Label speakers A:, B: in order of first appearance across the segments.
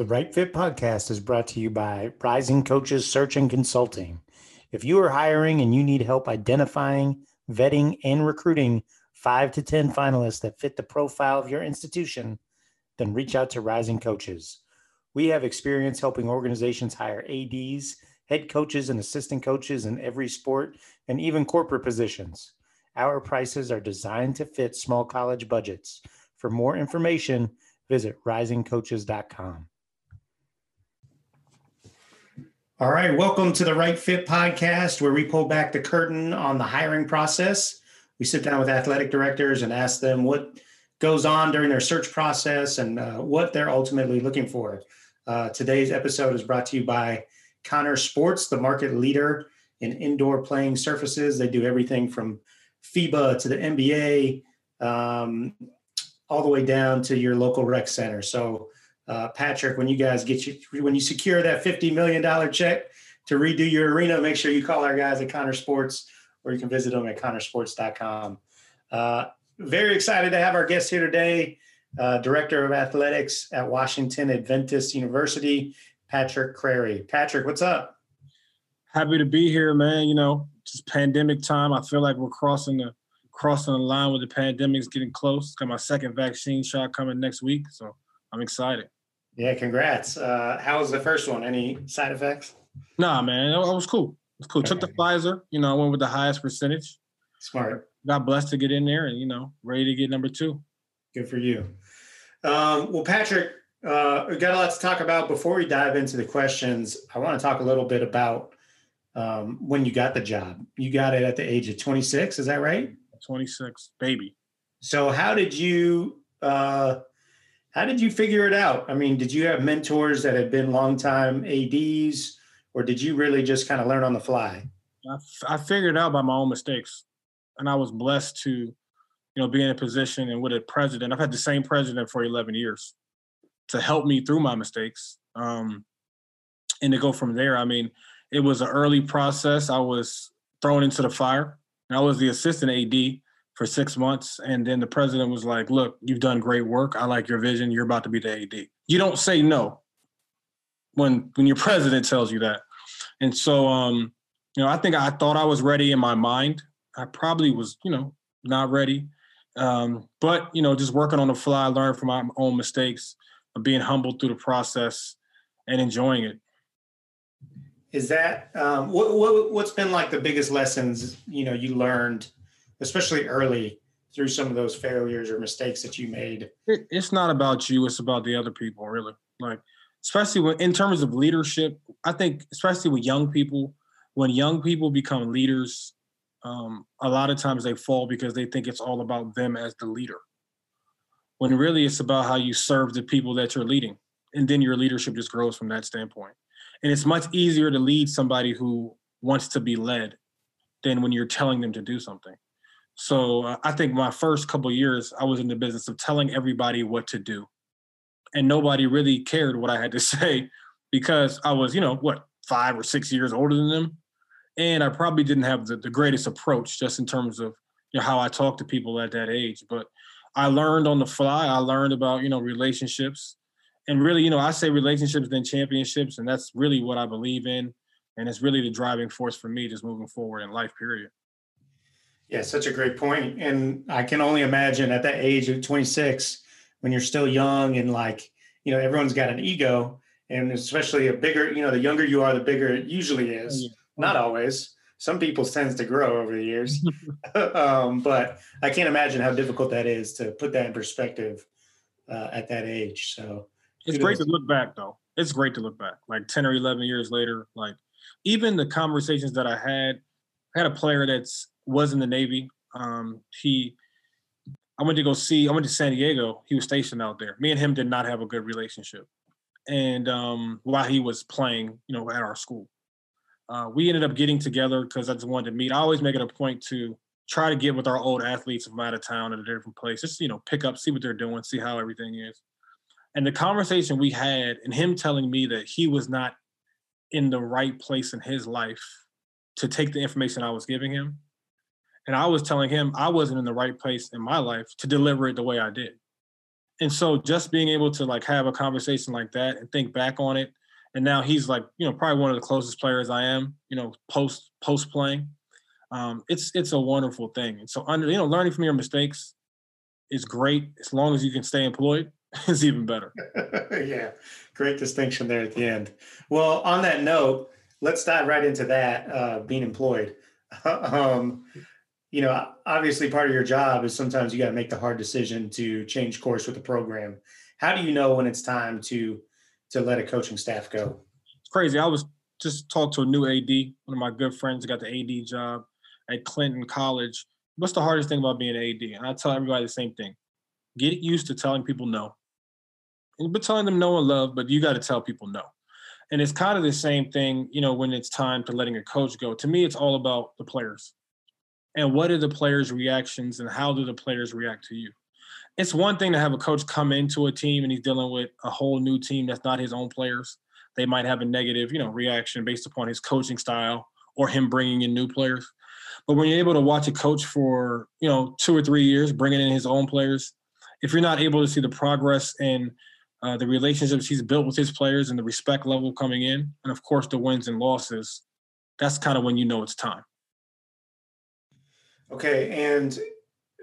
A: The Right Fit podcast is brought to you by Rising Coaches Search and Consulting. If you are hiring and you need help identifying, vetting, and recruiting five to 10 finalists that fit the profile of your institution, then reach out to Rising Coaches. We have experience helping organizations hire ADs, head coaches, and assistant coaches in every sport and even corporate positions. Our prices are designed to fit small college budgets. For more information, visit risingcoaches.com. All right, welcome to the Right Fit podcast, where we pull back the curtain on the hiring process. We sit down with athletic directors and ask them what goes on during their search process and uh, what they're ultimately looking for. Uh, today's episode is brought to you by Connor Sports, the market leader in indoor playing surfaces. They do everything from FIBA to the NBA, um, all the way down to your local rec center. So uh, Patrick, when you guys get you when you secure that fifty million dollar check to redo your arena, make sure you call our guys at Connor Sports, or you can visit them at connorsports.com. Uh, very excited to have our guest here today, uh, Director of Athletics at Washington Adventist University, Patrick Crarey. Patrick, what's up?
B: Happy to be here, man. You know, just pandemic time. I feel like we're crossing the crossing the line with the pandemic's getting close. Got my second vaccine shot coming next week, so I'm excited.
A: Yeah, congrats. Uh, how was the first one? Any side effects?
B: Nah, man, it, was cool. It was cool. Okay. Took the Pfizer. You know, I went with the highest percentage.
A: Smart.
B: Got blessed to get in there, and you know, ready to get number two.
A: Good for you. Um, well, Patrick, uh, we got a lot to talk about. Before we dive into the questions, I want to talk a little bit about um, when you got the job. You got it at the age of 26. Is that right?
B: 26, baby.
A: So, how did you? Uh, how did you figure it out? I mean, did you have mentors that had been longtime ADs, or did you really just kind of learn on the fly?
B: I, f- I figured it out by my own mistakes, and I was blessed to, you know, be in a position and with a president. I've had the same president for 11 years to help me through my mistakes, um, and to go from there. I mean, it was an early process. I was thrown into the fire, and I was the assistant AD for six months. And then the president was like, look, you've done great work. I like your vision. You're about to be the AD. You don't say no when when your president tells you that. And so um, you know, I think I thought I was ready in my mind. I probably was, you know, not ready. Um, but you know, just working on the fly, learning from my own mistakes, being humbled through the process and enjoying it.
A: Is that um, what, what what's been like the biggest lessons you know you learned especially early through some of those failures or mistakes that you made?
B: It, it's not about you; it's about the other people, really. Like, especially when in terms of leadership, I think especially with young people, when young people become leaders, um, a lot of times they fall because they think it's all about them as the leader. When really it's about how you serve the people that you're leading, and then your leadership just grows from that standpoint. And it's much easier to lead somebody who wants to be led than when you're telling them to do something. So uh, I think my first couple years, I was in the business of telling everybody what to do, and nobody really cared what I had to say because I was, you know, what five or six years older than them, and I probably didn't have the, the greatest approach just in terms of you know how I talk to people at that age. But I learned on the fly. I learned about you know relationships, and really, you know, I say relationships then championships, and that's really what I believe in, and it's really the driving force for me just moving forward in life. Period.
A: Yeah, such a great point. And I can only imagine at that age of 26, when you're still young and like, you know, everyone's got an ego, and especially a bigger, you know, the younger you are, the bigger it usually is. Yeah. Not always. Some people tends to grow over the years. um, but I can't imagine how difficult that is to put that in perspective uh, at that age. So
B: it's great to look back though. It's great to look back. Like 10 or 11 years later, like even the conversations that I had, I had a player that's was in the Navy. Um, he, I went to go see. I went to San Diego. He was stationed out there. Me and him did not have a good relationship, and um, while he was playing, you know, at our school, uh, we ended up getting together because I just wanted to meet. I always make it a point to try to get with our old athletes from out of town at a different place, just you know, pick up, see what they're doing, see how everything is. And the conversation we had, and him telling me that he was not in the right place in his life to take the information I was giving him, and I was telling him I wasn't in the right place in my life to deliver it the way I did. and so just being able to like have a conversation like that and think back on it and now he's like you know probably one of the closest players i am you know post post playing um, it's it's a wonderful thing. And so under you know learning from your mistakes is great. As long as you can stay employed is even better.
A: Yeah great distinction there at the end. Well on that note let's dive right into that uh, being employed. Um, you know, obviously part of your job is sometimes you got to make the hard decision to change course with the program. How do you know when it's time to to let a coaching staff go?
B: It's crazy. I was just talked to a new AD, one of my good friends got the AD job at Clinton College. What's the hardest thing about being an AD? And I tell everybody the same thing. Get used to telling people no. But telling them no and love, but you got to tell people no. And it's kind of the same thing, you know, when it's time to letting a coach go. To me, it's all about the players and what are the players' reactions and how do the players react to you? It's one thing to have a coach come into a team and he's dealing with a whole new team that's not his own players. They might have a negative, you know, reaction based upon his coaching style or him bringing in new players. But when you're able to watch a coach for, you know, two or three years, bringing in his own players, if you're not able to see the progress and uh, the relationships he's built with his players and the respect level coming in, and of course the wins and losses, that's kind of when you know it's time.
A: Okay. And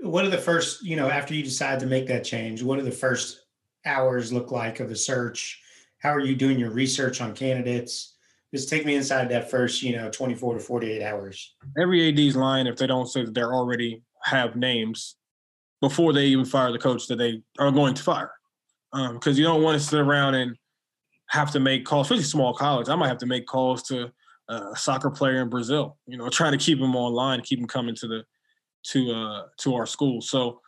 A: what are the first, you know, after you decide to make that change, what do the first hours look like of the search? How are you doing your research on candidates? Just take me inside that first, you know, 24 to 48 hours.
B: Every AD's lying if they don't say that they're already have names before they even fire the coach that they are going to fire. Because um, you don't want to sit around and have to make calls, especially small college. I might have to make calls to a soccer player in Brazil, you know, trying to keep him online, keep him coming to the to uh, to our school. So,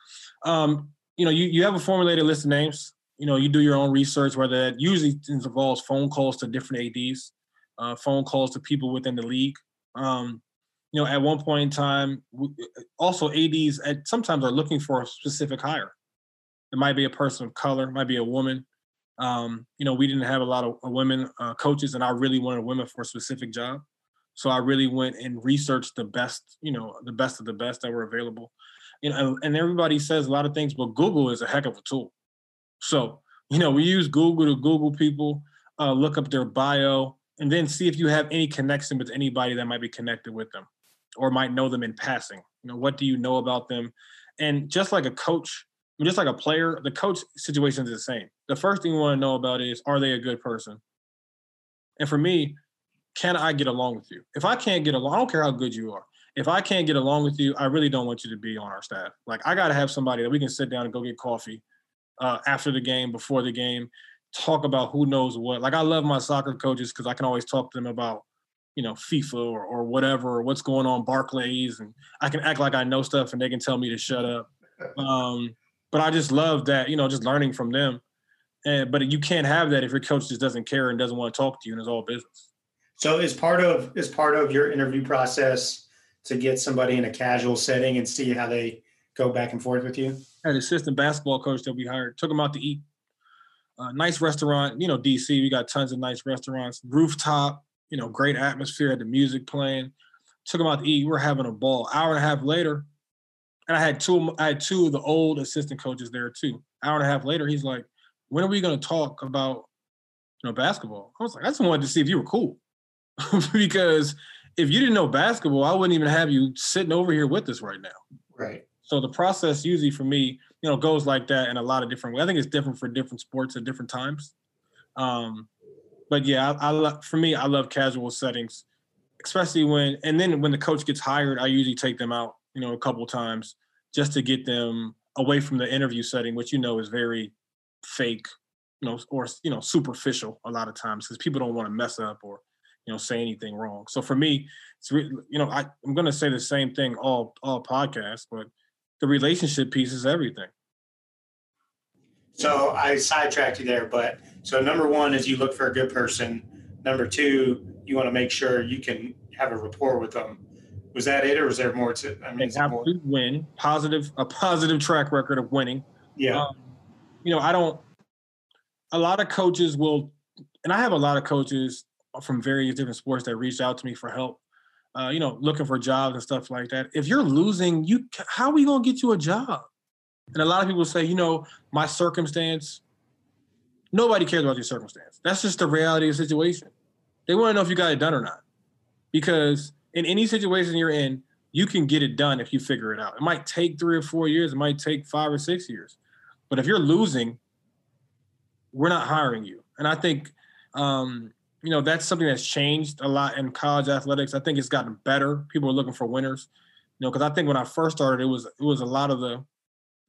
B: um, you know, you, you have a formulated list of names. You know, you do your own research, whether that usually involves phone calls to different ads, uh, phone calls to people within the league. Um, you know, at one point in time, also ads at sometimes are looking for a specific hire. It might be a person of color, might be a woman. Um, you know, we didn't have a lot of women uh, coaches, and I really wanted women for a specific job. So I really went and researched the best, you know, the best of the best that were available. You know, and everybody says a lot of things, but Google is a heck of a tool. So, you know, we use Google to Google people, uh, look up their bio, and then see if you have any connection with anybody that might be connected with them or might know them in passing. You know, what do you know about them? And just like a coach, just like a player, the coach situation is the same. The first thing you want to know about is are they a good person? And for me, can I get along with you? If I can't get along, I don't care how good you are. If I can't get along with you, I really don't want you to be on our staff. Like I got to have somebody that we can sit down and go get coffee uh, after the game, before the game, talk about who knows what. Like I love my soccer coaches because I can always talk to them about, you know, FIFA or, or whatever, or what's going on Barclays, and I can act like I know stuff and they can tell me to shut up. Um, but I just love that, you know, just learning from them. And but you can't have that if your coach just doesn't care and doesn't want to talk to you and it's all business.
A: So is part of is part of your interview process to get somebody in a casual setting and see how they go back and forth with you?
B: An assistant basketball coach that we hired took him out to eat. Uh, nice restaurant, you know, DC. We got tons of nice restaurants, rooftop, you know, great atmosphere. Had the music playing. Took him out to eat. We are having a ball. Hour and a half later, and I had two. I had two of the old assistant coaches there too. Hour and a half later, he's like, "When are we going to talk about, you know, basketball?" I was like, "I just wanted to see if you were cool." because if you didn't know basketball, I wouldn't even have you sitting over here with us right now.
A: Right.
B: So the process usually for me, you know, goes like that in a lot of different ways. I think it's different for different sports at different times. Um, but yeah, I, I love for me, I love casual settings, especially when and then when the coach gets hired, I usually take them out, you know, a couple times just to get them away from the interview setting, which you know is very fake, you know, or you know, superficial a lot of times because people don't want to mess up or you know say anything wrong. So for me, it's re- you know I, I'm going to say the same thing all all podcasts, but the relationship piece is everything.
A: So I sidetracked you there, but so number one is you look for a good person. Number two, you want to make sure you can have a rapport with them. Was that it, or was there more to? I
B: mean, to win positive a positive track record of winning.
A: Yeah. Um,
B: you know, I don't. A lot of coaches will, and I have a lot of coaches from various different sports that reached out to me for help. Uh, you know, looking for jobs and stuff like that. If you're losing, you how are we gonna get you a job? And a lot of people say, you know, my circumstance, nobody cares about your circumstance. That's just the reality of the situation. They want to know if you got it done or not. Because in any situation you're in, you can get it done if you figure it out. It might take three or four years, it might take five or six years. But if you're losing, we're not hiring you. And I think, um, you know, that's something that's changed a lot in college athletics. I think it's gotten better. People are looking for winners. You know, because I think when I first started, it was it was a lot of the,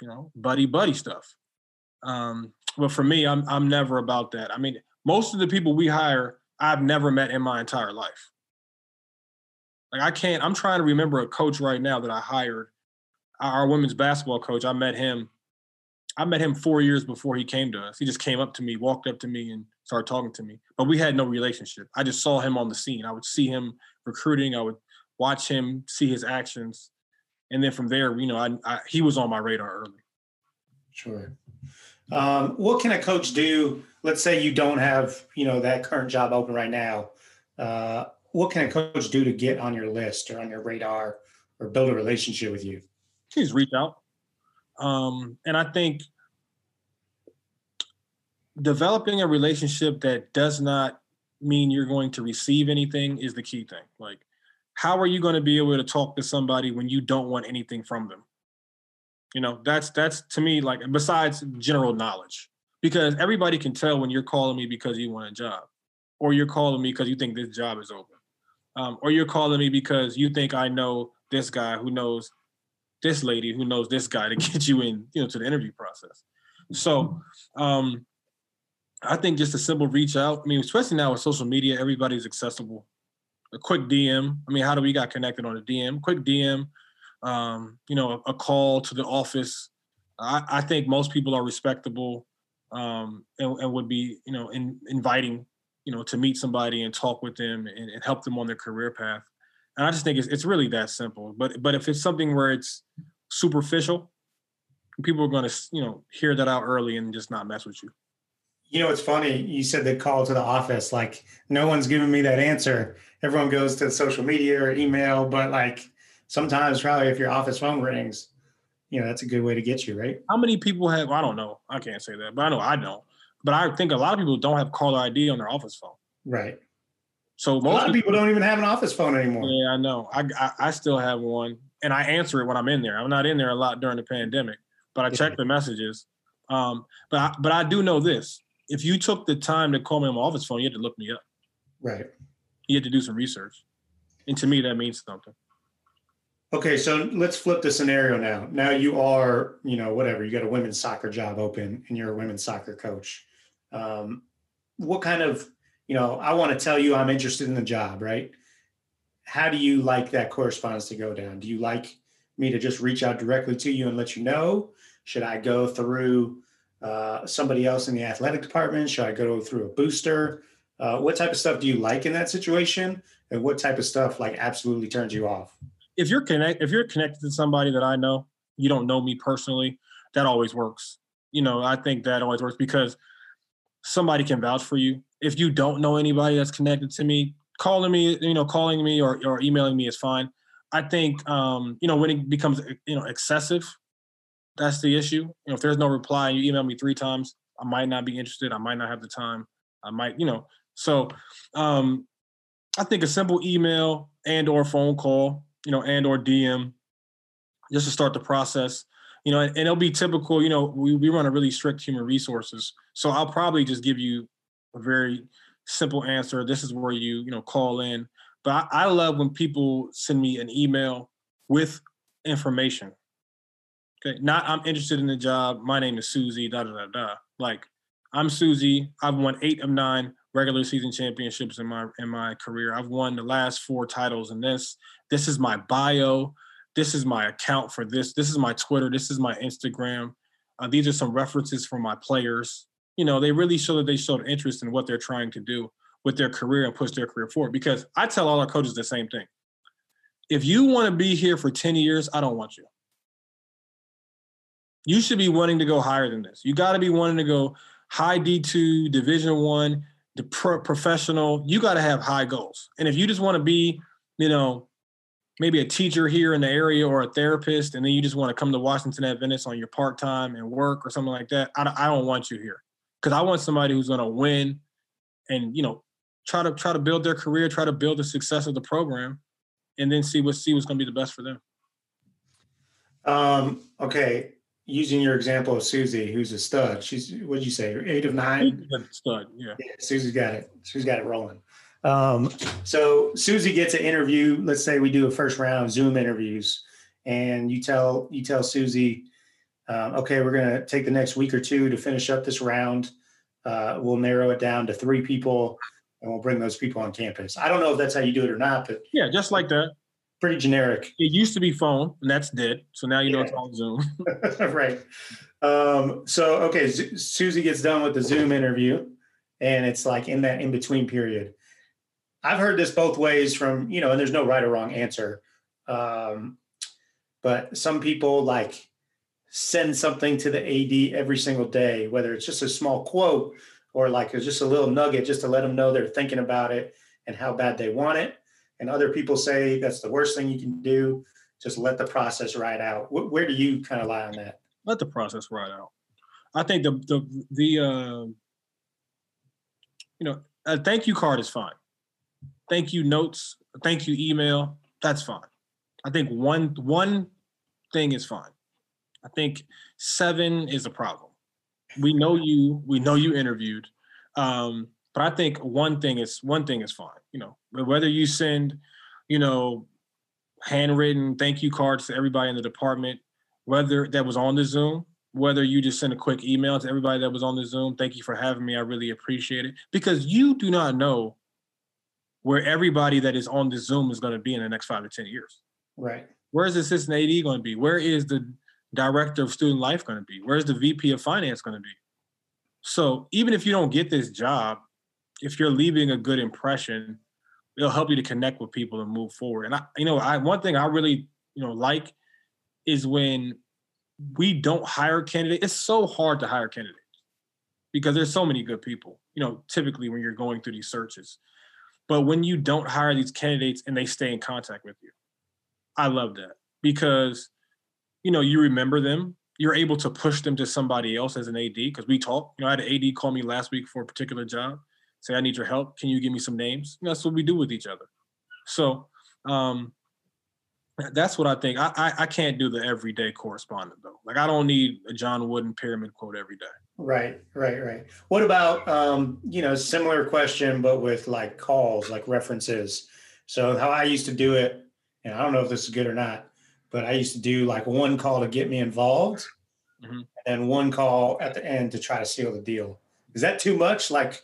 B: you know, buddy buddy stuff. Um, but for me, I'm I'm never about that. I mean, most of the people we hire, I've never met in my entire life. Like I can't. I'm trying to remember a coach right now that I hired. Our women's basketball coach. I met him. I met him four years before he came to us. He just came up to me, walked up to me, and started talking to me. But we had no relationship. I just saw him on the scene. I would see him recruiting. I would watch him, see his actions, and then from there, you know, I, I he was on my radar early.
A: Sure. Um, what can a coach do? Let's say you don't have, you know, that current job open right now. Uh, what can a coach do to get on your list or on your radar or build a relationship with you?
B: Please reach out. Um, and I think developing a relationship that does not mean you're going to receive anything is the key thing. Like, how are you going to be able to talk to somebody when you don't want anything from them? You know, that's that's to me like besides general knowledge, because everybody can tell when you're calling me because you want a job, or you're calling me because you think this job is open, um, or you're calling me because you think I know this guy who knows this lady who knows this guy to get you in, you know, to the interview process. So, um, I think just a simple reach out. I mean, especially now with social media, everybody's accessible. A quick DM. I mean, how do we got connected on a DM? Quick DM um, you know, a, a, call to the office. I, I, think most people are respectable um, and, and, would be, you know, in, inviting, you know, to meet somebody and talk with them and, and, help them on their career path. And I just think it's, it's really that simple. But but if it's something where it's superficial, people are going to, you know, hear that out early and just not mess with you.
A: You know, it's funny. You said the call to the office. Like, no one's giving me that answer. Everyone goes to social media or email, but like, sometimes probably if your office phone rings, you know, that's a good way to get you, right?
B: How many people have, I don't know, I can't say that, but I know I don't. But I think a lot of people don't have caller ID on their office phone.
A: Right.
B: So
A: most a lot of people don't even have an office phone anymore.
B: Yeah, I know. I, I, I still have one, and I answer it when I'm in there. I'm not in there a lot during the pandemic, but I check the messages. Um, but I, but I do know this: if you took the time to call me on my office phone, you had to look me up.
A: Right.
B: You had to do some research, and to me, that means something.
A: Okay, so let's flip the scenario now. Now you are, you know, whatever, you got a women's soccer job open and you're a women's soccer coach. Um, what kind of, you know, I want to tell you I'm interested in the job, right? How do you like that correspondence to go down? Do you like me to just reach out directly to you and let you know? Should I go through uh, somebody else in the athletic department? Should I go through a booster? Uh, what type of stuff do you like in that situation? And what type of stuff like absolutely turns you off?
B: if you're connect if you're connected to somebody that I know, you don't know me personally, that always works. You know, I think that always works because somebody can vouch for you. If you don't know anybody that's connected to me, calling me, you know, calling me or, or emailing me is fine. I think um, you know, when it becomes you know excessive, that's the issue. You know, if there's no reply and you email me three times, I might not be interested. I might not have the time. I might, you know. So um I think a simple email and or phone call you know, and or DM, just to start the process. You know, and, and it'll be typical. You know, we we run a really strict human resources, so I'll probably just give you a very simple answer. This is where you you know call in. But I, I love when people send me an email with information. Okay, not I'm interested in the job. My name is Susie. Da da da da. Like I'm Susie. I've won eight of nine regular season championships in my in my career. I've won the last four titles in this. This is my bio. This is my account for this. This is my Twitter. This is my Instagram. Uh, these are some references from my players. You know, they really show that they showed interest in what they're trying to do with their career and push their career forward. Because I tell all our coaches the same thing. If you want to be here for 10 years, I don't want you. You should be wanting to go higher than this. You got to be wanting to go high D2, Division One, the pro- professional. You got to have high goals. And if you just want to be, you know, maybe a teacher here in the area or a therapist, and then you just want to come to Washington Adventist on your part time and work or something like that, I, I don't want you here because I want somebody who's going to win and you know try to try to build their career, try to build the success of the program, and then see what see what's going to be the best for them.
A: Um, okay, using your example of Susie, who's a stud. She's what did you say? Eight of nine.
B: Stud, yeah.
A: yeah. Susie's got it. Susie's got it rolling. Um, so Susie gets an interview. Let's say we do a first round of Zoom interviews, and you tell you tell Susie, um, okay, we're gonna take the next week or two to finish up this round. Uh, we'll narrow it down to three people, and we'll bring those people on campus. I don't know if that's how you do it or not, but
B: yeah, just like that.
A: Pretty generic.
B: It used to be phone, and that's dead. So now you yeah. know it's all
A: Zoom. right. Um, so okay, Z- Susie gets done with the Zoom interview, and it's like in that in between period I've heard this both ways from, you know, and there's no right or wrong answer. Um, but some people like send something to the AD every single day, whether it's just a small quote or like it's just a little nugget just to let them know they're thinking about it and how bad they want it. And other people say that's the worst thing you can do. Just let the process ride out. Where do you kind of lie on that?
B: Let the process ride out. I think the the the uh, you know a thank you card is fine thank you notes, thank you email, that's fine. I think one one thing is fine. I think seven is a problem. We know you, we know you interviewed. Um, but I think one thing is one thing is fine. You know, whether you send, you know, handwritten thank you cards to everybody in the department, whether that was on the Zoom, whether you just send a quick email to everybody that was on the Zoom, thank you for having me. I really appreciate it. Because you do not know where everybody that is on the Zoom is going to be in the next five to 10 years.
A: Right.
B: Where's the assistant AD going to be? Where is the director of student life going to be? Where's the VP of finance going to be? So even if you don't get this job, if you're leaving a good impression, it'll help you to connect with people and move forward. And I, you know, I one thing I really, you know, like is when we don't hire candidates. It's so hard to hire candidates because there's so many good people. You know, typically when you're going through these searches, but when you don't hire these candidates and they stay in contact with you, I love that because you know you remember them. You're able to push them to somebody else as an AD because we talk. You know, I had an AD call me last week for a particular job, say I need your help. Can you give me some names? And that's what we do with each other. So um, that's what I think. I, I, I can't do the everyday correspondent though. Like I don't need a John Wooden pyramid quote every day.
A: Right, right, right. What about um, you know, similar question, but with like calls, like references. So how I used to do it, and I don't know if this is good or not, but I used to do like one call to get me involved, mm-hmm. and one call at the end to try to seal the deal. Is that too much? Like,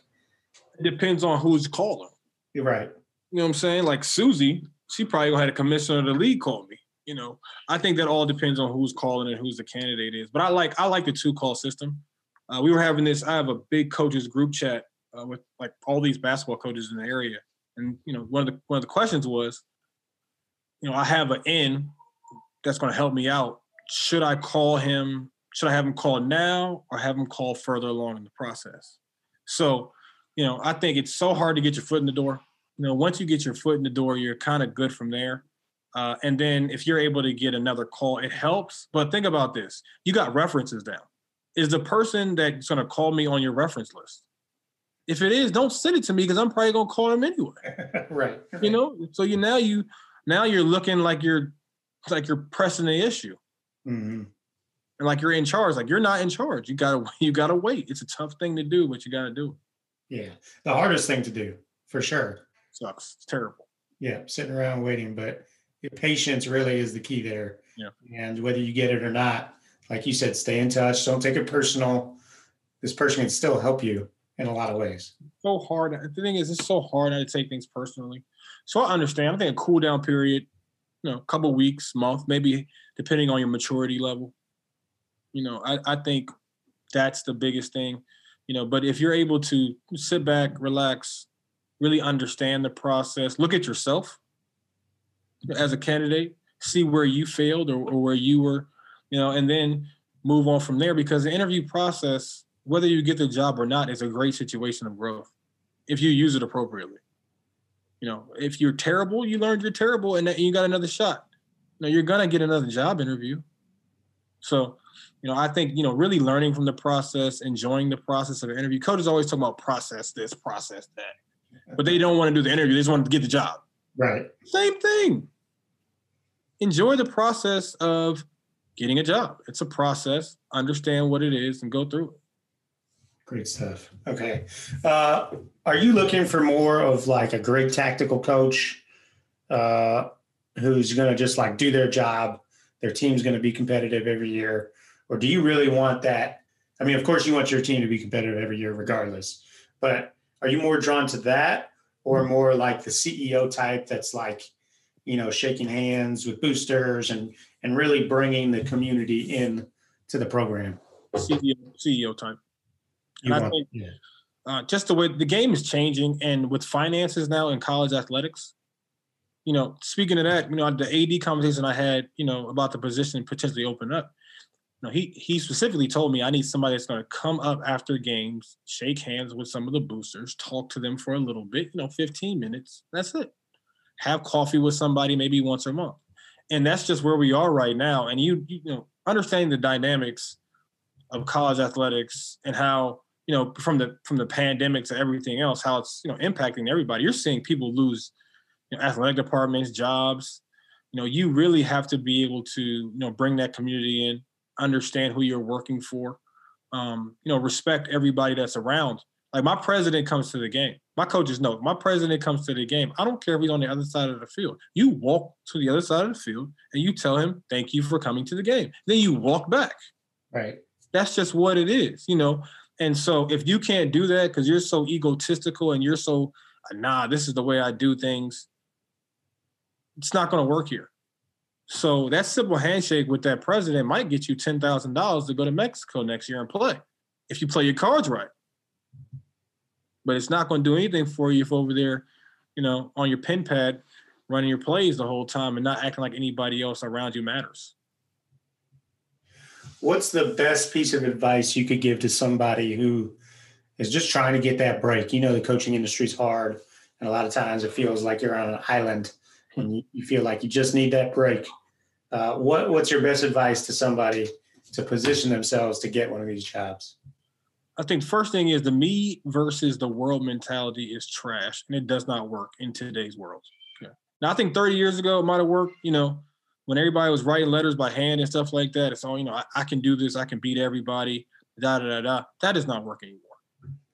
B: depends on who's calling.
A: You're right.
B: You know what I'm saying? Like Susie, she probably have a commissioner of the league call me. You know, I think that all depends on who's calling and who's the candidate is. But I like I like the two call system uh, we were having this. I have a big coaches group chat uh, with like all these basketball coaches in the area, and you know, one of the one of the questions was, you know, I have an in that's going to help me out. Should I call him? Should I have him call now or have him call further along in the process? So, you know, I think it's so hard to get your foot in the door. You know, once you get your foot in the door, you're kind of good from there. Uh, and then if you're able to get another call, it helps. But think about this: you got references down is the person that's going to call me on your reference list. If it is, don't send it to me because I'm probably going to call them anyway.
A: right.
B: You know, so you now you now you're looking like you're like you're pressing the issue. Mm-hmm. And like you're in charge, like you're not in charge. You gotta you gotta wait. It's a tough thing to do, but you gotta do
A: it. Yeah, the hardest thing to do for sure.
B: Sucks. It's terrible.
A: Yeah, sitting around waiting, but your patience really is the key there.
B: Yeah.
A: And whether you get it or not, like you said, stay in touch. Don't take it personal. This person can still help you in a lot of ways.
B: So hard. The thing is, it's so hard to take things personally. So I understand. I think a cool down period, you know, a couple weeks, month, maybe depending on your maturity level. You know, I, I think that's the biggest thing. You know, but if you're able to sit back, relax, really understand the process, look at yourself as a candidate, see where you failed or, or where you were you know, and then move on from there because the interview process, whether you get the job or not, is a great situation of growth if you use it appropriately. You know, if you're terrible, you learned you're terrible, and you got another shot. Know, you're gonna get another job interview. So, you know, I think you know, really learning from the process, enjoying the process of an interview. Coaches always talk about process this, process that, but they don't want to do the interview. They just want to get the job.
A: Right.
B: Same thing. Enjoy the process of getting a job. It's a process. Understand what it is and go through it.
A: Great stuff. Okay. Uh, are you looking for more of like a great tactical coach uh, who's going to just like do their job? Their team's going to be competitive every year. Or do you really want that? I mean, of course, you want your team to be competitive every year, regardless. But are you more drawn to that or more like the CEO type that's like, you know, shaking hands with boosters and and really bringing the community in to the program?
B: CEO, CEO type. And I think-
A: yeah.
B: uh, just the way the game is changing and with finances now in college athletics you know speaking of that you know the ad conversation i had you know about the position potentially open up know he he specifically told me i need somebody that's going to come up after games shake hands with some of the boosters talk to them for a little bit you know 15 minutes that's it. Have coffee with somebody maybe once a month. And that's just where we are right now and you you know understanding the dynamics of college athletics and how you know from the from the pandemic to everything else how it's you know impacting everybody you're seeing people lose you know, athletic departments jobs. You know you really have to be able to you know bring that community in understand who you're working for. Um, you know respect everybody that's around. Like my president comes to the game. My coaches know. My president comes to the game. I don't care if he's on the other side of the field. You walk to the other side of the field and you tell him thank you for coming to the game. Then you walk back.
A: Right.
B: that's just what it is, you know. And so if you can't do that because you're so egotistical and you're so nah, this is the way I do things, it's not going to work here. So that simple handshake with that president might get you ten thousand dollars to go to Mexico next year and play if you play your cards right. But it's not going to do anything for you if over there, you know, on your pen pad, running your plays the whole time and not acting like anybody else around you matters.
A: What's the best piece of advice you could give to somebody who is just trying to get that break? You know, the coaching industry is hard, and a lot of times it feels like you're on an island and you, you feel like you just need that break. Uh, what What's your best advice to somebody to position themselves to get one of these jobs?
B: I think the first thing is the me versus the world mentality is trash, and it does not work in today's world. Yeah. Now I think 30 years ago it might have worked. You know, when everybody was writing letters by hand and stuff like that. It's all you know. I, I can do this. I can beat everybody. Da da da da. That does not work anymore.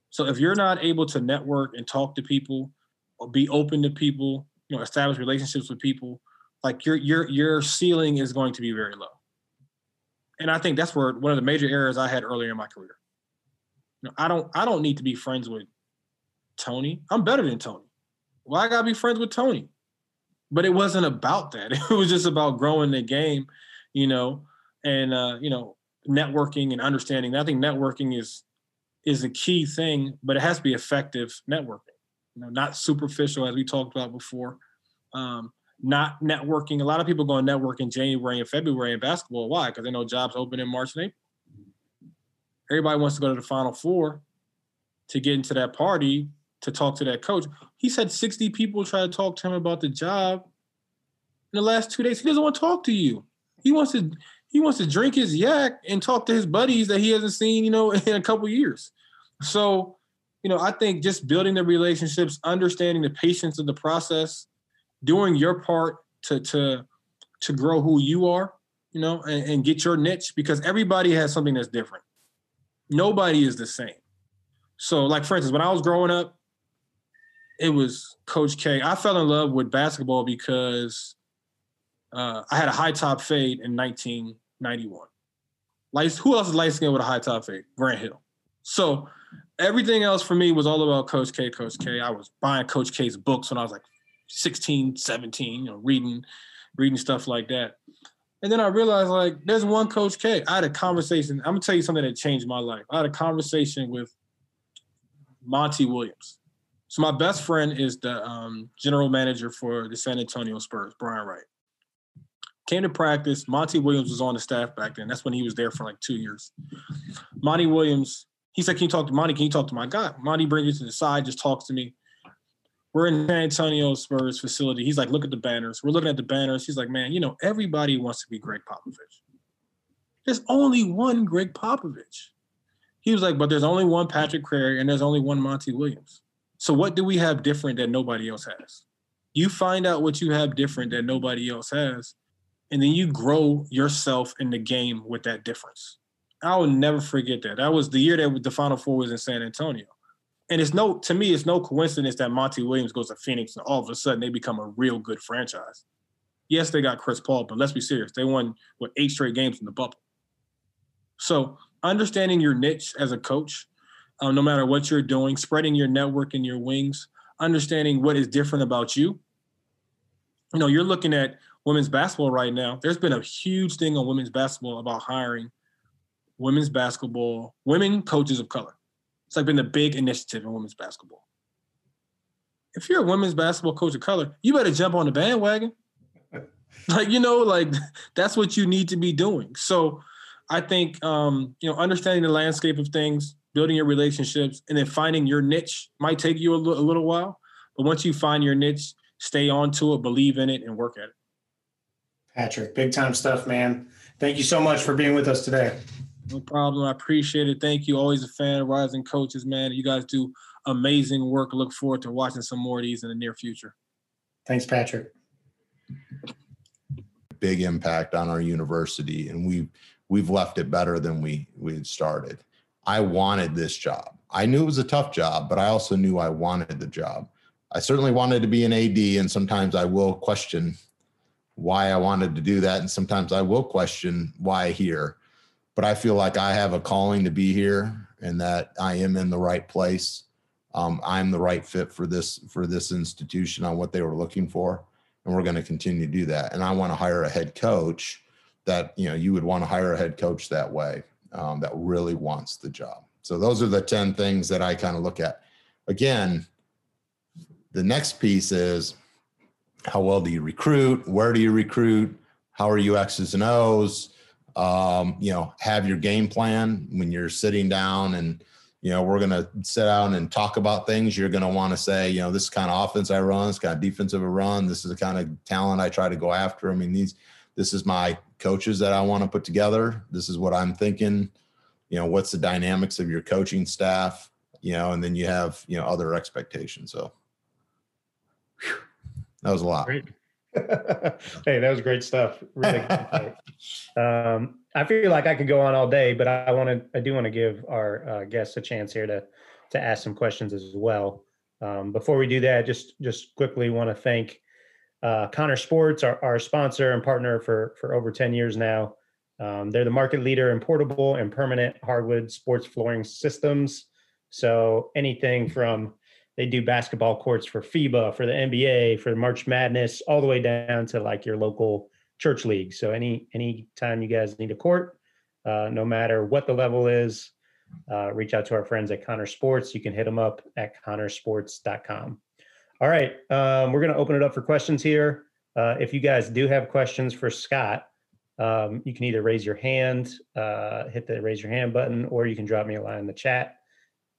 B: So if you're not able to network and talk to people, or be open to people, know, establish relationships with people, like your your your ceiling is going to be very low. And I think that's where one of the major errors I had earlier in my career. You know, I don't I don't need to be friends with Tony. I'm better than Tony. Why I gotta be friends with Tony? But it wasn't about that. It was just about growing the game, you know, and uh, you know, networking and understanding. I think networking is is a key thing, but it has to be effective networking. You know, not superficial as we talked about before. Um, not networking. A lot of people go and network in January and February in basketball. Why? Because they know jobs open in March and April everybody wants to go to the final four to get into that party to talk to that coach. He said 60 people try to talk to him about the job in the last two days. He doesn't want to talk to you. He wants to he wants to drink his yak and talk to his buddies that he hasn't seen, you know, in a couple years. So, you know, I think just building the relationships, understanding the patience of the process, doing your part to to to grow who you are, you know, and, and get your niche because everybody has something that's different nobody is the same. So, like for instance, when I was growing up, it was Coach K. I fell in love with basketball because uh, I had a high top fade in 1991. Like, who else is light skinned with a high top fade? Grant Hill. So everything else for me was all about Coach K. Coach K. I was buying Coach K's books when I was like 16, 17, you know, reading, reading stuff like that. And then I realized like there's one Coach K. I had a conversation. I'm gonna tell you something that changed my life. I had a conversation with Monty Williams. So my best friend is the um, general manager for the San Antonio Spurs, Brian Wright. Came to practice. Monty Williams was on the staff back then. That's when he was there for like two years. Monty Williams, he said, "Can you talk to Monty? Can you talk to my guy?" Monty brings me to the side, just talks to me. we're in San Antonio Spurs facility. He's like, look at the banners. We're looking at the banners. He's like, man, you know, everybody wants to be Gregg Popovich. There's only one Gregg Popovich. He was like, but there's only one Patrick Crarey and there's only one Monty Williams. So what do we have different that nobody else has? You find out what you have different that nobody else has, and then you grow yourself in the game with that difference. I will never forget that. That was the year that the Final Four was in San Antonio. And it's no, to me, it's no coincidence that Monty Williams goes to Phoenix and all of a sudden they become a real good franchise. Yes, they got Chris Paul, but let's be serious. They won what eight straight games in the bubble. So understanding your niche as a coach, um, no matter what you're doing, spreading your network and your wings, understanding what is different about you. You know, you're looking at women's basketball right now. There's been a huge thing on women's basketball about hiring women's basketball, women coaches of color. It's like been a big initiative in women's basketball. If you're a women's basketball coach of color, you better jump on the bandwagon. like, you know, like that's what you need to be doing. So I think um, you know, understanding the landscape of things, building your relationships, and then finding your niche might take you a, l- a little while. But once you find your niche, stay on to it, believe in it, and work at it.
A: Patrick, big time stuff, man. Thank you so much for being with us today.
B: No problem. I appreciate it. Thank you. Always a fan of Rising Coaches, man. You guys do amazing work. Look forward to watching some more of these in the near future.
A: Thanks, Patrick.
C: Big impact on our university, and we've we've left it better than we we had started. I wanted this job. I knew it was a tough job, but I also knew I wanted the job. I certainly wanted to be an AD, and sometimes I will question why I wanted to do that, and sometimes I will question why here but I feel like I have a calling to be here and that I am in the right place. Um, I'm the right fit for this for this institution on what they were looking for, and we're going to continue to do that. And I want to hire a head coach that you know you would want to hire a head coach that way um, that really wants the job. So those are the ten things that I kind of look at. Again, the next piece is how well do you recruit? Where do you recruit? How are you X's and O's? Um, you know, have your game plan when you're sitting down and, you know, we're going to sit down and talk about things. You're going to want to say, you know, this kind of offense I run, this kind of defensive I run, this is the kind of talent I try to go after. I mean, these, this is my coaches that I want to put together. This is what I'm thinking. You know, what's the dynamics of your coaching staff? You know, and then you have, you know, other expectations. So whew, that was a lot.
A: Great. hey, that was great stuff. Really um, I feel like I could go on all day, but I want to. I do want to give our uh, guests a chance here to to ask some questions as well. Um, before we do that, just just quickly want to thank uh, Connor Sports, our, our sponsor and partner for for over ten years now. Um, they're the market leader in portable and permanent hardwood sports flooring systems. So anything from they do basketball courts for FIBA, for the NBA, for March Madness, all the way down to like your local church league. So any any time you guys need a court, uh, no matter what the level is, uh, reach out to our friends at Connor Sports. You can hit them up at connorsports.com. All right, um, we're going to open it up for questions here. Uh, if you guys do have questions for Scott, um, you can either raise your hand, uh, hit the raise your hand button, or you can drop me a line in the chat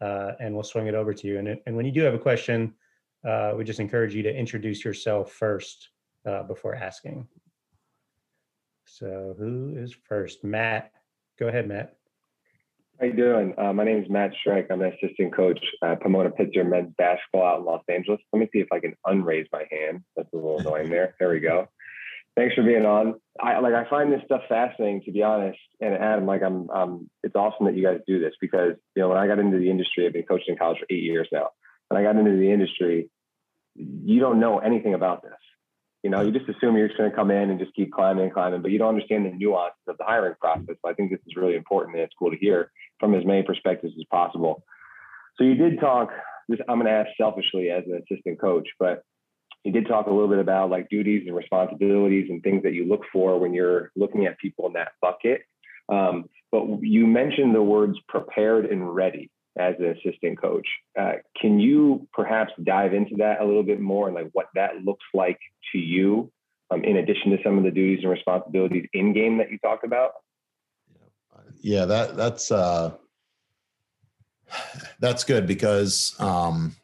A: uh, and we'll swing it over to you. And, and when you do have a question, uh, we just encourage you to introduce yourself first uh, before asking. So who is first? Matt. Go ahead, Matt.
D: How you doing? Uh, my name is Matt Shrek. I'm an assistant coach at Pomona Pitzer men's basketball out in Los Angeles. Let me see if I can unraise my hand. That's a little annoying there. There we go. Thanks for being on. I like I find this stuff fascinating to be honest. And Adam, like I'm um it's awesome that you guys do this because you know when I got into the industry, I've been coaching in college for eight years now. When I got into the industry, you don't know anything about this. You know, you just assume you're just going to come in and just keep climbing and climbing, but you don't understand the nuances of the hiring process. So I think this is really important and it's cool to hear from as many perspectives as possible. So you did talk. This I'm going to ask selfishly as an assistant coach, but you did talk a little bit about like duties and responsibilities and things that you look for when you're looking at people in that bucket. Um, but you mentioned the words prepared and ready as an assistant coach. Uh, can you perhaps dive into that a little bit more and like what that looks like to you, um, in addition to some of the duties and responsibilities in game that you talked about?
C: Yeah, that that's uh, that's good because um,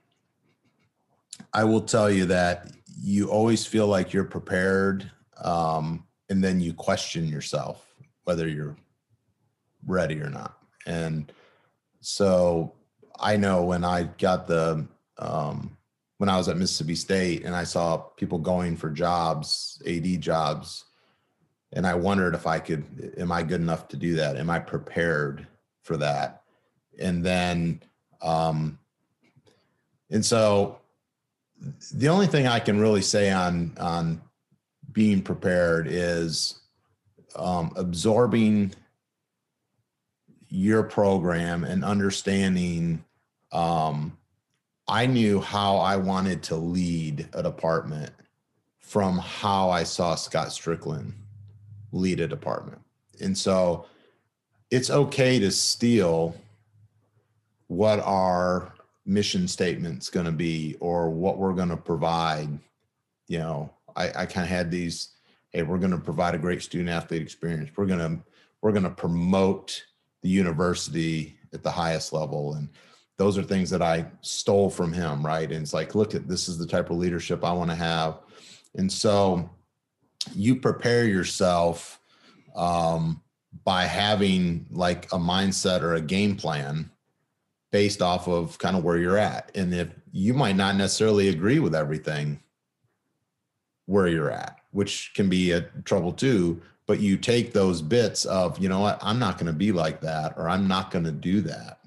C: I will tell you that you always feel like you're prepared, um, and then you question yourself whether you're ready or not. And so I know when I got the um, when I was at Mississippi State and I saw people going for jobs, AD jobs, and I wondered if I could, am I good enough to do that? Am I prepared for that? And then, um, and so the only thing I can really say on on being prepared is um, absorbing your program and understanding um, I knew how I wanted to lead a department from how I saw Scott Stricklin lead a department. And so it's okay to steal what our mission statement's going to be or what we're going to provide. You know, I, I kind of had these, hey, we're going to provide a great student athlete experience. We're going to, we're going to promote the university at the highest level. And those are things that I stole from him, right? And it's like, look at this is the type of leadership I want to have. And so you prepare yourself um, by having like a mindset or a game plan based off of kind of where you're at. And if you might not necessarily agree with everything where you're at, which can be a trouble too, but you take those bits of, you know what, I'm not going to be like that, or I'm not going to do that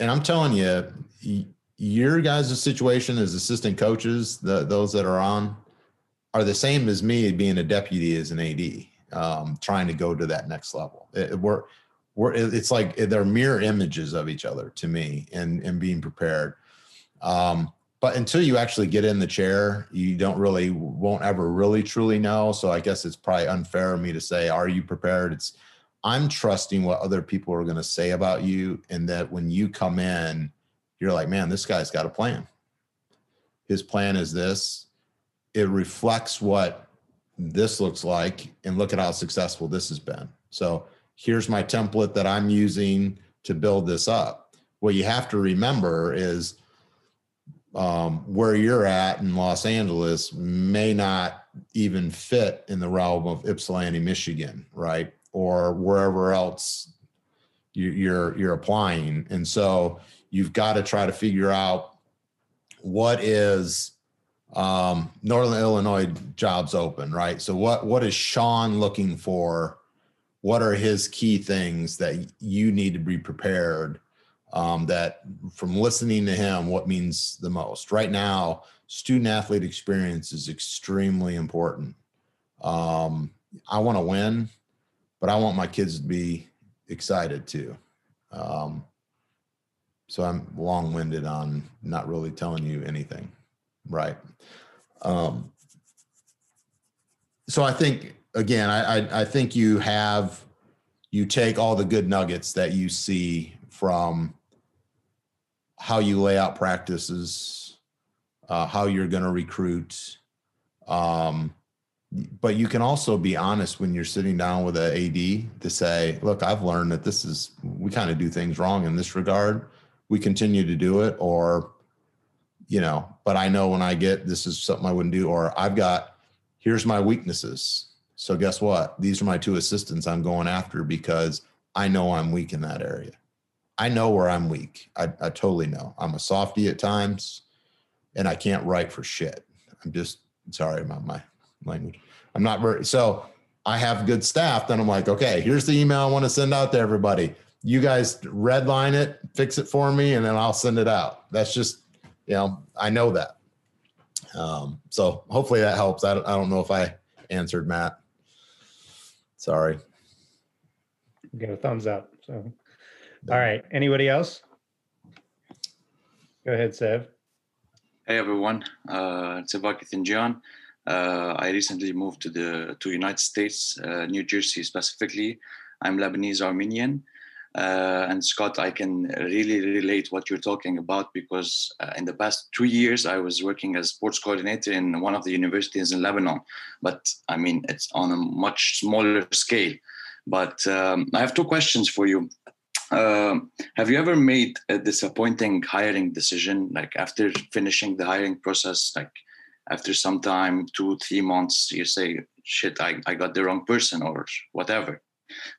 C: and I'm telling you, your guys' situation as assistant coaches, the, those that are on, are the same as me being a deputy as an AD, um, trying to go to that next level. It, we're, we're, it's like they're mirror images of each other to me, and and being prepared. Um, but until you actually get in the chair, you don't really won't ever really truly know. So I guess it's probably unfair of me to say, "Are you prepared?" It's I'm trusting what other people are going to say about you. And that when you come in, you're like, man, this guy's got a plan. His plan is this. It reflects what this looks like. And look at how successful this has been. So here's my template that I'm using to build this up. What you have to remember is um, where you're at in Los Angeles may not even fit in the realm of Ypsilanti, Michigan, right? or wherever else you, you're you're applying. And so you've got to try to figure out what is um, Northern Illinois jobs open, right? So what what is Sean looking for? What are his key things that you need to be prepared? Um, that from listening to him, what means the most right now? Student athlete experience is extremely important. Um, I want to win but I want my kids to be excited too. Um, so I'm long winded on not really telling you anything. Right. Um, so I think, again, I, I, think you have, you take all the good nuggets that you see from how you lay out practices, uh, how you're going to recruit, um, but you can also be honest when you're sitting down with an AD to say, look, I've learned that this is, we kind of do things wrong in this regard. We continue to do it, or, you know, but I know when I get this is something I wouldn't do, or I've got, here's my weaknesses. So guess what? These are my two assistants I'm going after because I know I'm weak in that area. I know where I'm weak. I, I totally know. I'm a softy at times and I can't write for shit. I'm just sorry about my language. I'm not very so I have good staff. Then I'm like, okay, here's the email I want to send out to everybody. You guys redline it, fix it for me, and then I'll send it out. That's just, you know, I know that. Um, so hopefully that helps. I don't, I don't know if I answered Matt. Sorry.
A: Get a thumbs up. So, all right. Anybody else? Go ahead, Sev.
E: Hey everyone, uh, it's Abakith and John. Uh, I recently moved to the to United States, uh, New Jersey specifically. I'm Lebanese Armenian. Uh, and Scott, I can really relate what you're talking about because uh, in the past two years I was working as sports coordinator in one of the universities in Lebanon. But I mean, it's on a much smaller scale. But um, I have two questions for you. um, have you ever made a disappointing hiring decision, like after finishing the hiring process, like after some time, two, three months, you say, shit, I, I got the wrong person or whatever?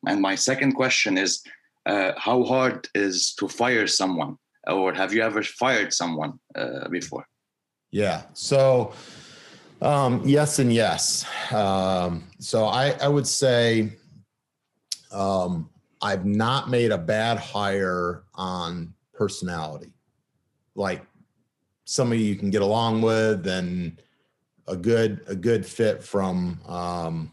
E: And my second question is, uh, how hard is to fire someone or have you ever fired someone uh, before?
C: Yeah. So, um, yes and yes. Um, so I, I would say um, I've not made a bad hire on personality. Like somebody you can get along with and a good a good fit from um,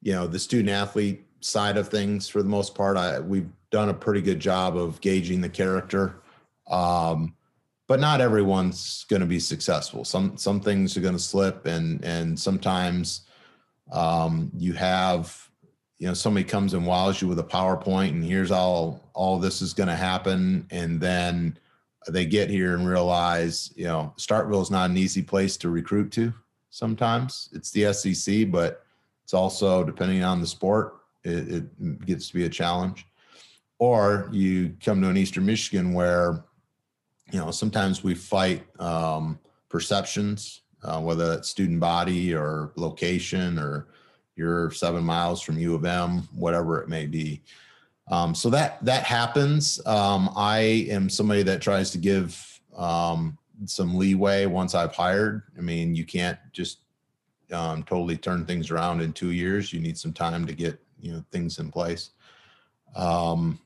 C: you know the student athlete side of things for the most part. I we've done a pretty good job of gauging the character. Um, but not everyone's going to be successful. Some some things are going to slip, and and sometimes um, you have you know somebody comes and wows you with a PowerPoint, and here's all all this is going to happen, and then they get here and realize you know Starkville is not an easy place to recruit to. Sometimes it's the SEC, but it's also depending on the sport, it, it gets to be a challenge. Or you come to an Eastern Michigan where you know, sometimes we fight um, perceptions, uh, whether it's student body or location or you're seven miles from U of M, whatever it may be. Um, so that that happens. Um, I am somebody that tries to give um, some leeway once I've hired. I mean, you can't just um, totally turn things around in two years. You need some time to get you know things in place. Um,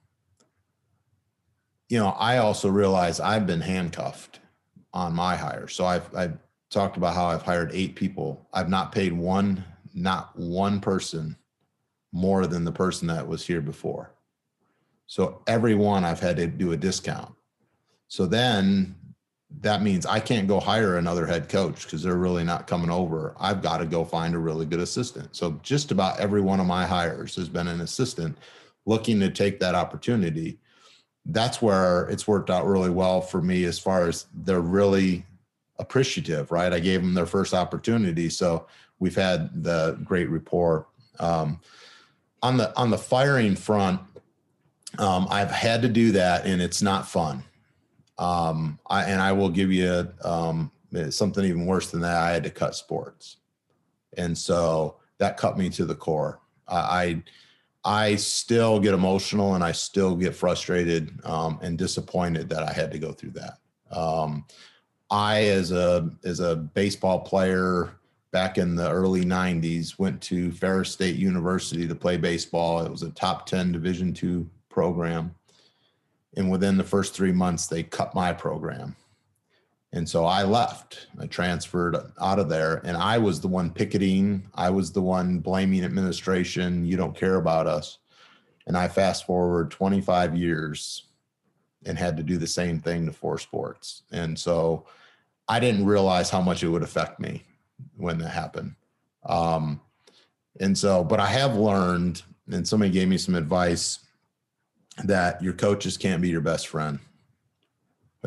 C: you know, I also realize I've been handcuffed on my hire. So I've, I've talked about how I've hired eight people. I've not paid one, not one person more than the person that was here before. So every one I've had to do a discount. So then that means I can't go hire another head coach because they're really not coming over. I've got to go find a really good assistant. So just about every one of my hires has been an assistant looking to take that opportunity that's where it's worked out really well for me as far as they're really appreciative, right? I gave them their first opportunity, so we've had the great rapport. Um, on the on the firing front, um, I've had to do that, and it's not fun. Um, I, and I will give you um, something even worse than that. I had to cut sports, and so that cut me to the core. I, I I still get emotional and I still get frustrated um, and disappointed that I had to go through that. Um, I, as a as a baseball player back in the early '90s, went to Ferris State University to play baseball. It was a top ten Division two program, and within the first three months, they cut my program. And so I left. I transferred out of there, and I was the one picketing. I was the one blaming administration. You don't care about us. And I fast forward 25 years and had to do the same thing to four sports. And so I didn't realize how much it would affect me when that happened. Um, and so, but I have learned, and somebody gave me some advice that your coaches can't be your best friend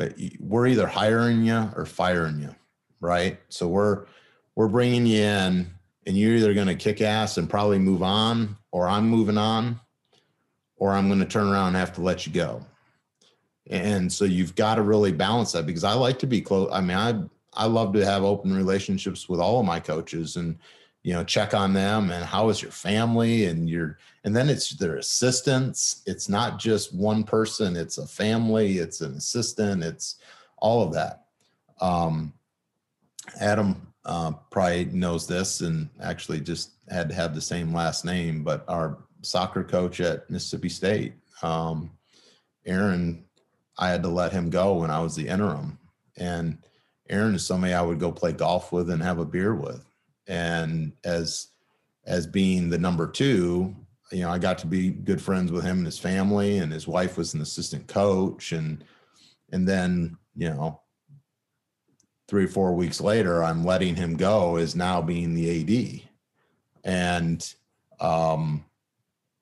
C: but we're either hiring you or firing you, right? So we're we're bringing you in, and you're either going to kick ass and probably move on, or I'm moving on, or I'm going to turn around and have to let you go. And so you've got to really balance that because I like to be close. I mean, I I love to have open relationships with all of my coaches and you know check on them and how is your family and your and then it's their assistants. It's not just one person it's a family it's an assistant it's all of that. Um, adam uh, probably knows this and actually just had to have the same last name but our soccer coach at mississippi state um, aaron i had to let him go when i was the interim. And aaron is somebody i would go play golf with and have a beer with and as as being the number two you know i got to be good friends with him and his family and his wife was an assistant coach. And and then you know three or four weeks later i'm letting him go as now being the ad and um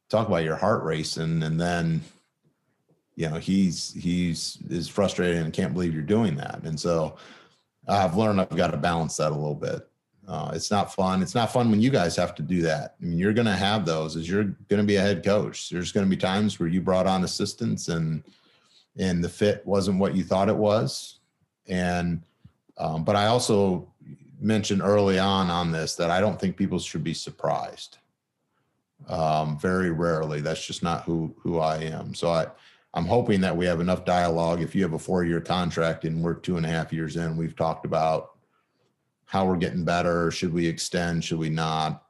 C: talk about your heart racing. And then you know he's he's is frustrated and can't believe you're doing that. And so i've learned i've got to balance that a little bit Uh, it's not fun. It's not fun when you guys have to do that. I mean, you're going to have those as you're going to be a head coach. There's going to be times where you brought on assistants and and the fit wasn't what you thought it was. And um, but I also mentioned early on on this that I don't think people should be surprised. Um, very rarely. That's just not who who I am. So I I'm hoping that we have enough dialogue. If you have a four year contract and we're two and a half years in, we've talked about how we're getting better. Should we extend? Should we not?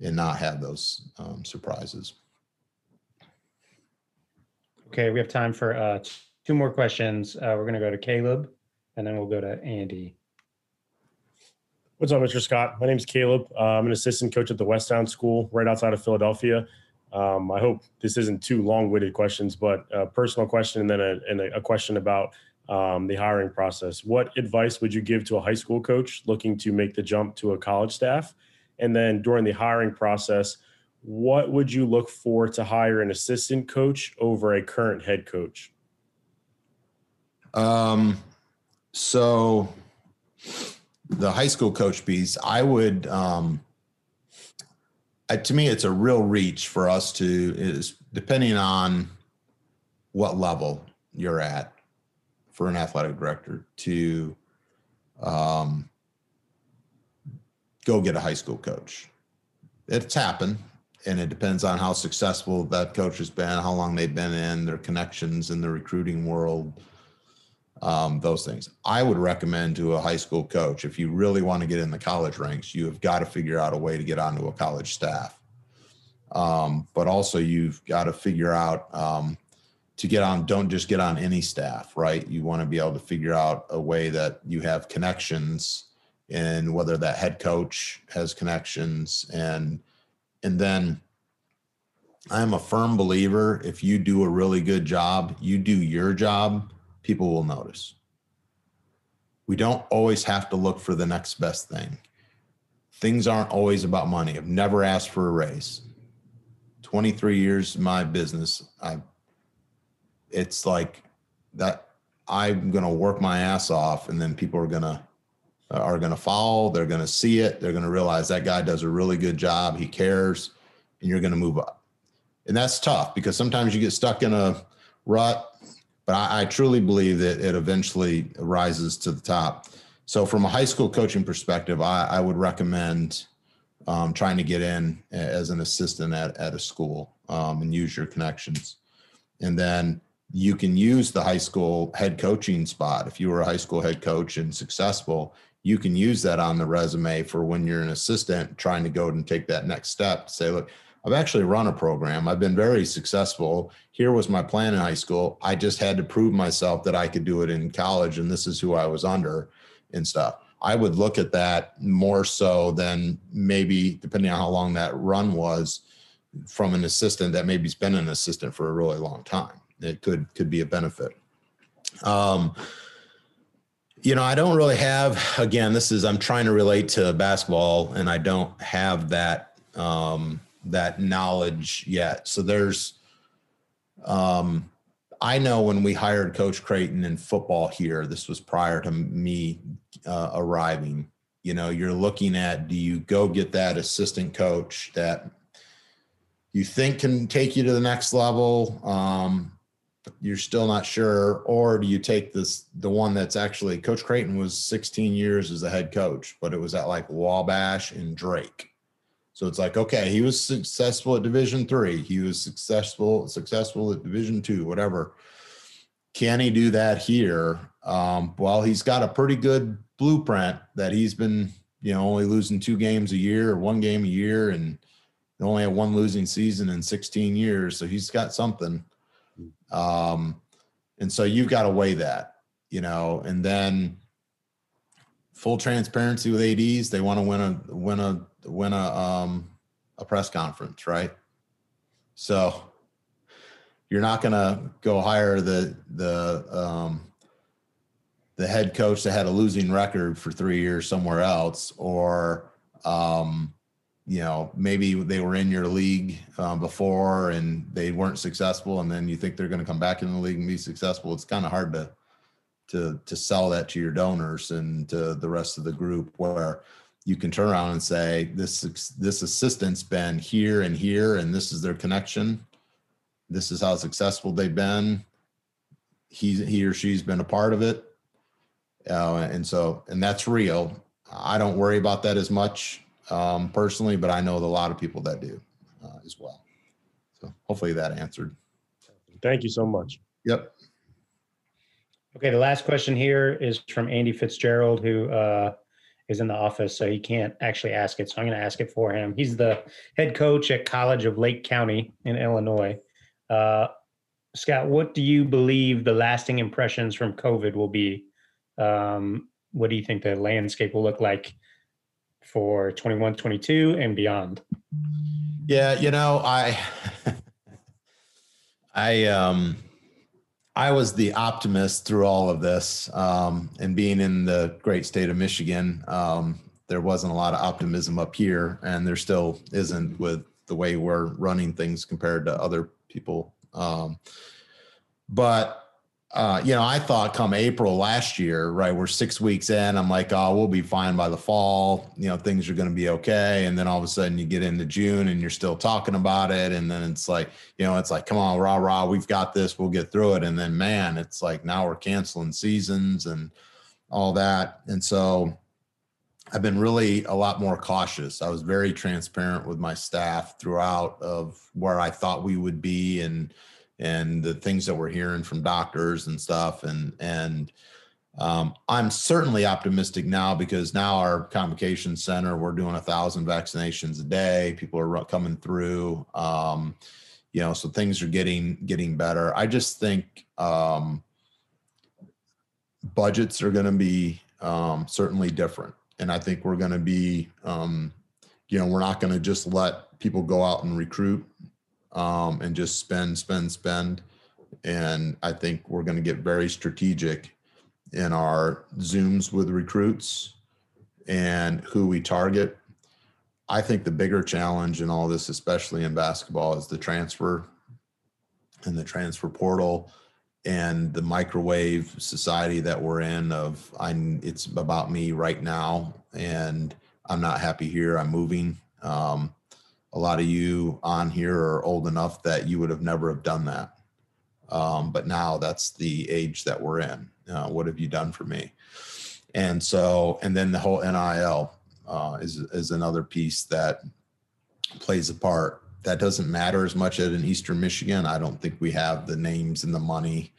C: And not have those um, surprises.
A: Okay, we have time for uh, two more questions. Uh, we're going to go to Caleb, and then we'll go to Andy.
F: What's up, Mr. Scott? My name is Caleb. Uh, I'm an assistant coach at the Westtown School right outside of Philadelphia. Um, I hope this isn't too long-winded questions, but a personal question and then a, and a question about um, the hiring process. What advice would you give to a high school coach looking to make the jump to a college staff? And then during the hiring process, what would you look for to hire an assistant coach over a current head coach?
C: Um, so the high school coach piece, I would, um, I, to me, it's a real reach for us to is depending on what level you're at for an athletic director to um, go get a high school coach. It's happened, and it depends on how successful that coach has been, how long they've been in, their connections in the recruiting world, um, those things. I would recommend to a high school coach if you really want to get in the college ranks, you have got to figure out a way to get onto a college staff. Um, but also, you've got to figure out um, to get on. Don't just get on any staff, right? You want to be able to figure out a way that you have connections, and whether that head coach has connections, and and then I'm a firm believer if you do a really good job, you do your job people will notice. We don't always have to look for the next best thing. Things aren't always about money. I've never asked for a raise. 23 years in my business, I it's like that I'm going to work my ass off and then people are going to are going to follow, they're going to see it, they're going to realize that guy does a really good job, he cares, and you're going to move up. And that's tough because sometimes you get stuck in a rut but I, I truly believe that it eventually rises to the top. So, from a high school coaching perspective, I, I would recommend um, trying to get in as an assistant at, at a school um, and use your connections. And then you can use the high school head coaching spot. If you were a high school head coach and successful, you can use that on the resume for when you're an assistant trying to go and take that next step. Say, look, I've actually run a program. I've been very successful. Here was my plan in high school. I just had to prove myself that I could do it in college, and this is who I was under and stuff. I would look at that more so than maybe, depending on how long that run was, from an assistant that maybe's been an assistant for a really long time. It could could be a benefit. Um, you know, I don't really have. Again, this is I'm trying to relate to basketball, and I don't have that. Um, that knowledge yet. So there's, um, I know when we hired Coach Creighton in football here, this was prior to me uh, arriving. You know, you're looking at do you go get that assistant coach that you think can take you to the next level, um, you're still not sure, or do you take this the one that's actually Coach Creighton was 16 years as a head coach, but it was at like Wabash and Drake. So it's like, okay, he was successful at Division three. He was successful successful at Division two, whatever. Can he do that here? Um, well, he's got a pretty good blueprint that he's been, you know, only losing two games a year or one game a year, and only had one losing season in 16 years. So he's got something. Um, and so you've got to weigh that, you know, and then full transparency with ADs, they want to win a win a win a um, a press conference, right? So you're not going to go hire the the um, the head coach that had a losing record for three years somewhere else, or um, you know maybe they were in your league um, before and they weren't successful, and then you think they're going to come back in the league and be successful. It's kind of hard to to to sell that to your donors and to the rest of the group where you can turn around and say this this assistant's been here and here and this is their connection. This is how successful they've been. He he or she's been a part of it. Uh, and so and that's real. I don't worry about that as much um, personally but i know a lot of people that do uh, as well so hopefully that answered
F: Thank you so much.
C: yep
A: Okay, the last question here is from Andy Fitzgerald, who uh, is in the office, so he can't actually ask it. So I'm going to ask it for him. He's the head coach at College of Lake County in Illinois. Uh, Scott, what do you believe the lasting impressions from COVID will be? Um, what do you think the landscape will look like for 21, 22 and beyond?
C: Yeah, you know, I I um I was the optimist through all of this. Um and being in the great state of Michigan, um there wasn't a lot of optimism up here and there still isn't with the way we're running things compared to other people. Um but uh, you know, I thought come April last year, right? We're six weeks in. I'm like, oh, we'll be fine by the fall. You know, things are going to be okay. And then all of a sudden, you get into June and you're still talking about it. And then it's like, you know, it's like, come on, rah rah, we've got this. We'll get through it. And then, man, it's like now we're canceling seasons and all that. And so, I've been really a lot more cautious. I was very transparent with my staff throughout of where I thought we would be and and the things that we're hearing from doctors and stuff and and um, i'm certainly optimistic now because now our convocation center we're doing a thousand vaccinations a day. People are coming through um, you know so things are getting getting better. I just think um, budgets are going to be um, certainly different. And i think we're going to be um, you know we're not going to just let people go out and recruit um, and just spend, spend, spend. And I think we're going to get very strategic in our Zooms with recruits and who we target. I think the bigger challenge in all this, especially in basketball, is the transfer and the transfer portal and the microwave society that we're in of I'm it's about me right now and I'm not happy here. I'm moving. Um, a lot of you on here are old enough that you would have never have done that. Um, but now that's the age that we're in. Uh, what have you done for me? And so, and then the whole NIL uh, is is another piece that plays a part. That doesn't matter as much at in Eastern Michigan. I don't think we have the names and the money,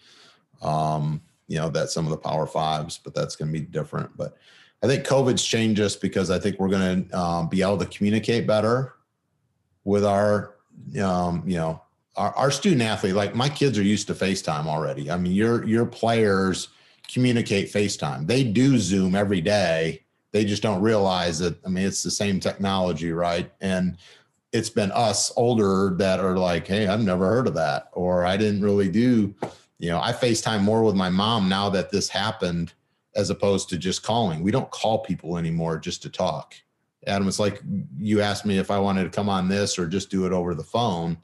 C: um, you know, that some of the Power Fives, but that's going to be different. But I think COVID's changed us because I think we're going to um, be able to communicate better with our um, you know our, our student athlete like my kids are used to facetime already. I mean your your players communicate facetime. They do zoom every day. They just don't realize that i mean it's the same technology right? And it's been us older that are like hey i've never heard of that or i didn't really do you know i facetime more with my mom now that this happened as opposed to just calling. We don't call people anymore just to talk Adam, it's like you asked me if I wanted to come on this or just do it over the phone.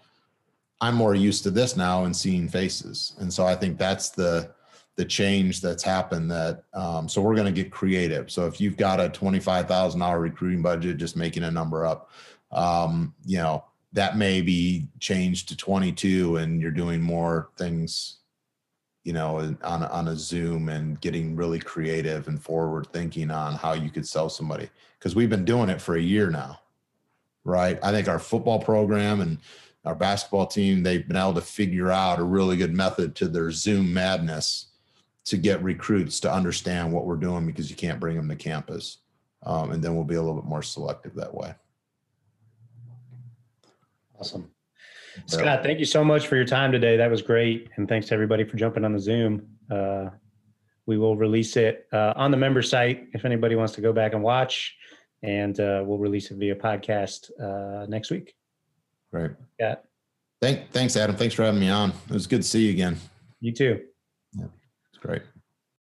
C: I'm more used to this now and seeing faces, and so I think that's the the change that's happened. That um, so we're going to get creative. So if you've got a twenty five thousand dollar recruiting budget, just making a number up, um, you know that may be changed to twenty two, and you're doing more things, you know, on on a Zoom and getting really creative and forward thinking on how you could sell somebody because we've been doing it for a year now, right? I think our football program and our basketball team, they've been able to figure out a really good method to their Zoom madness to get recruits to understand what we're doing because you can't bring them to campus. Um, and then we'll be a little bit more selective that way.
A: Awesome. Scott, thank you so much for your time today. That was great. And thanks to everybody for jumping on the Zoom. Uh, we will release it uh, on the member site if anybody wants to go back and watch and uh, we'll release it via podcast uh, next week.
C: Great.
A: Yeah.
C: Thank, thanks, Adam. Thanks for having me on. It was good to see you again.
A: You too.
C: Yeah, it's great.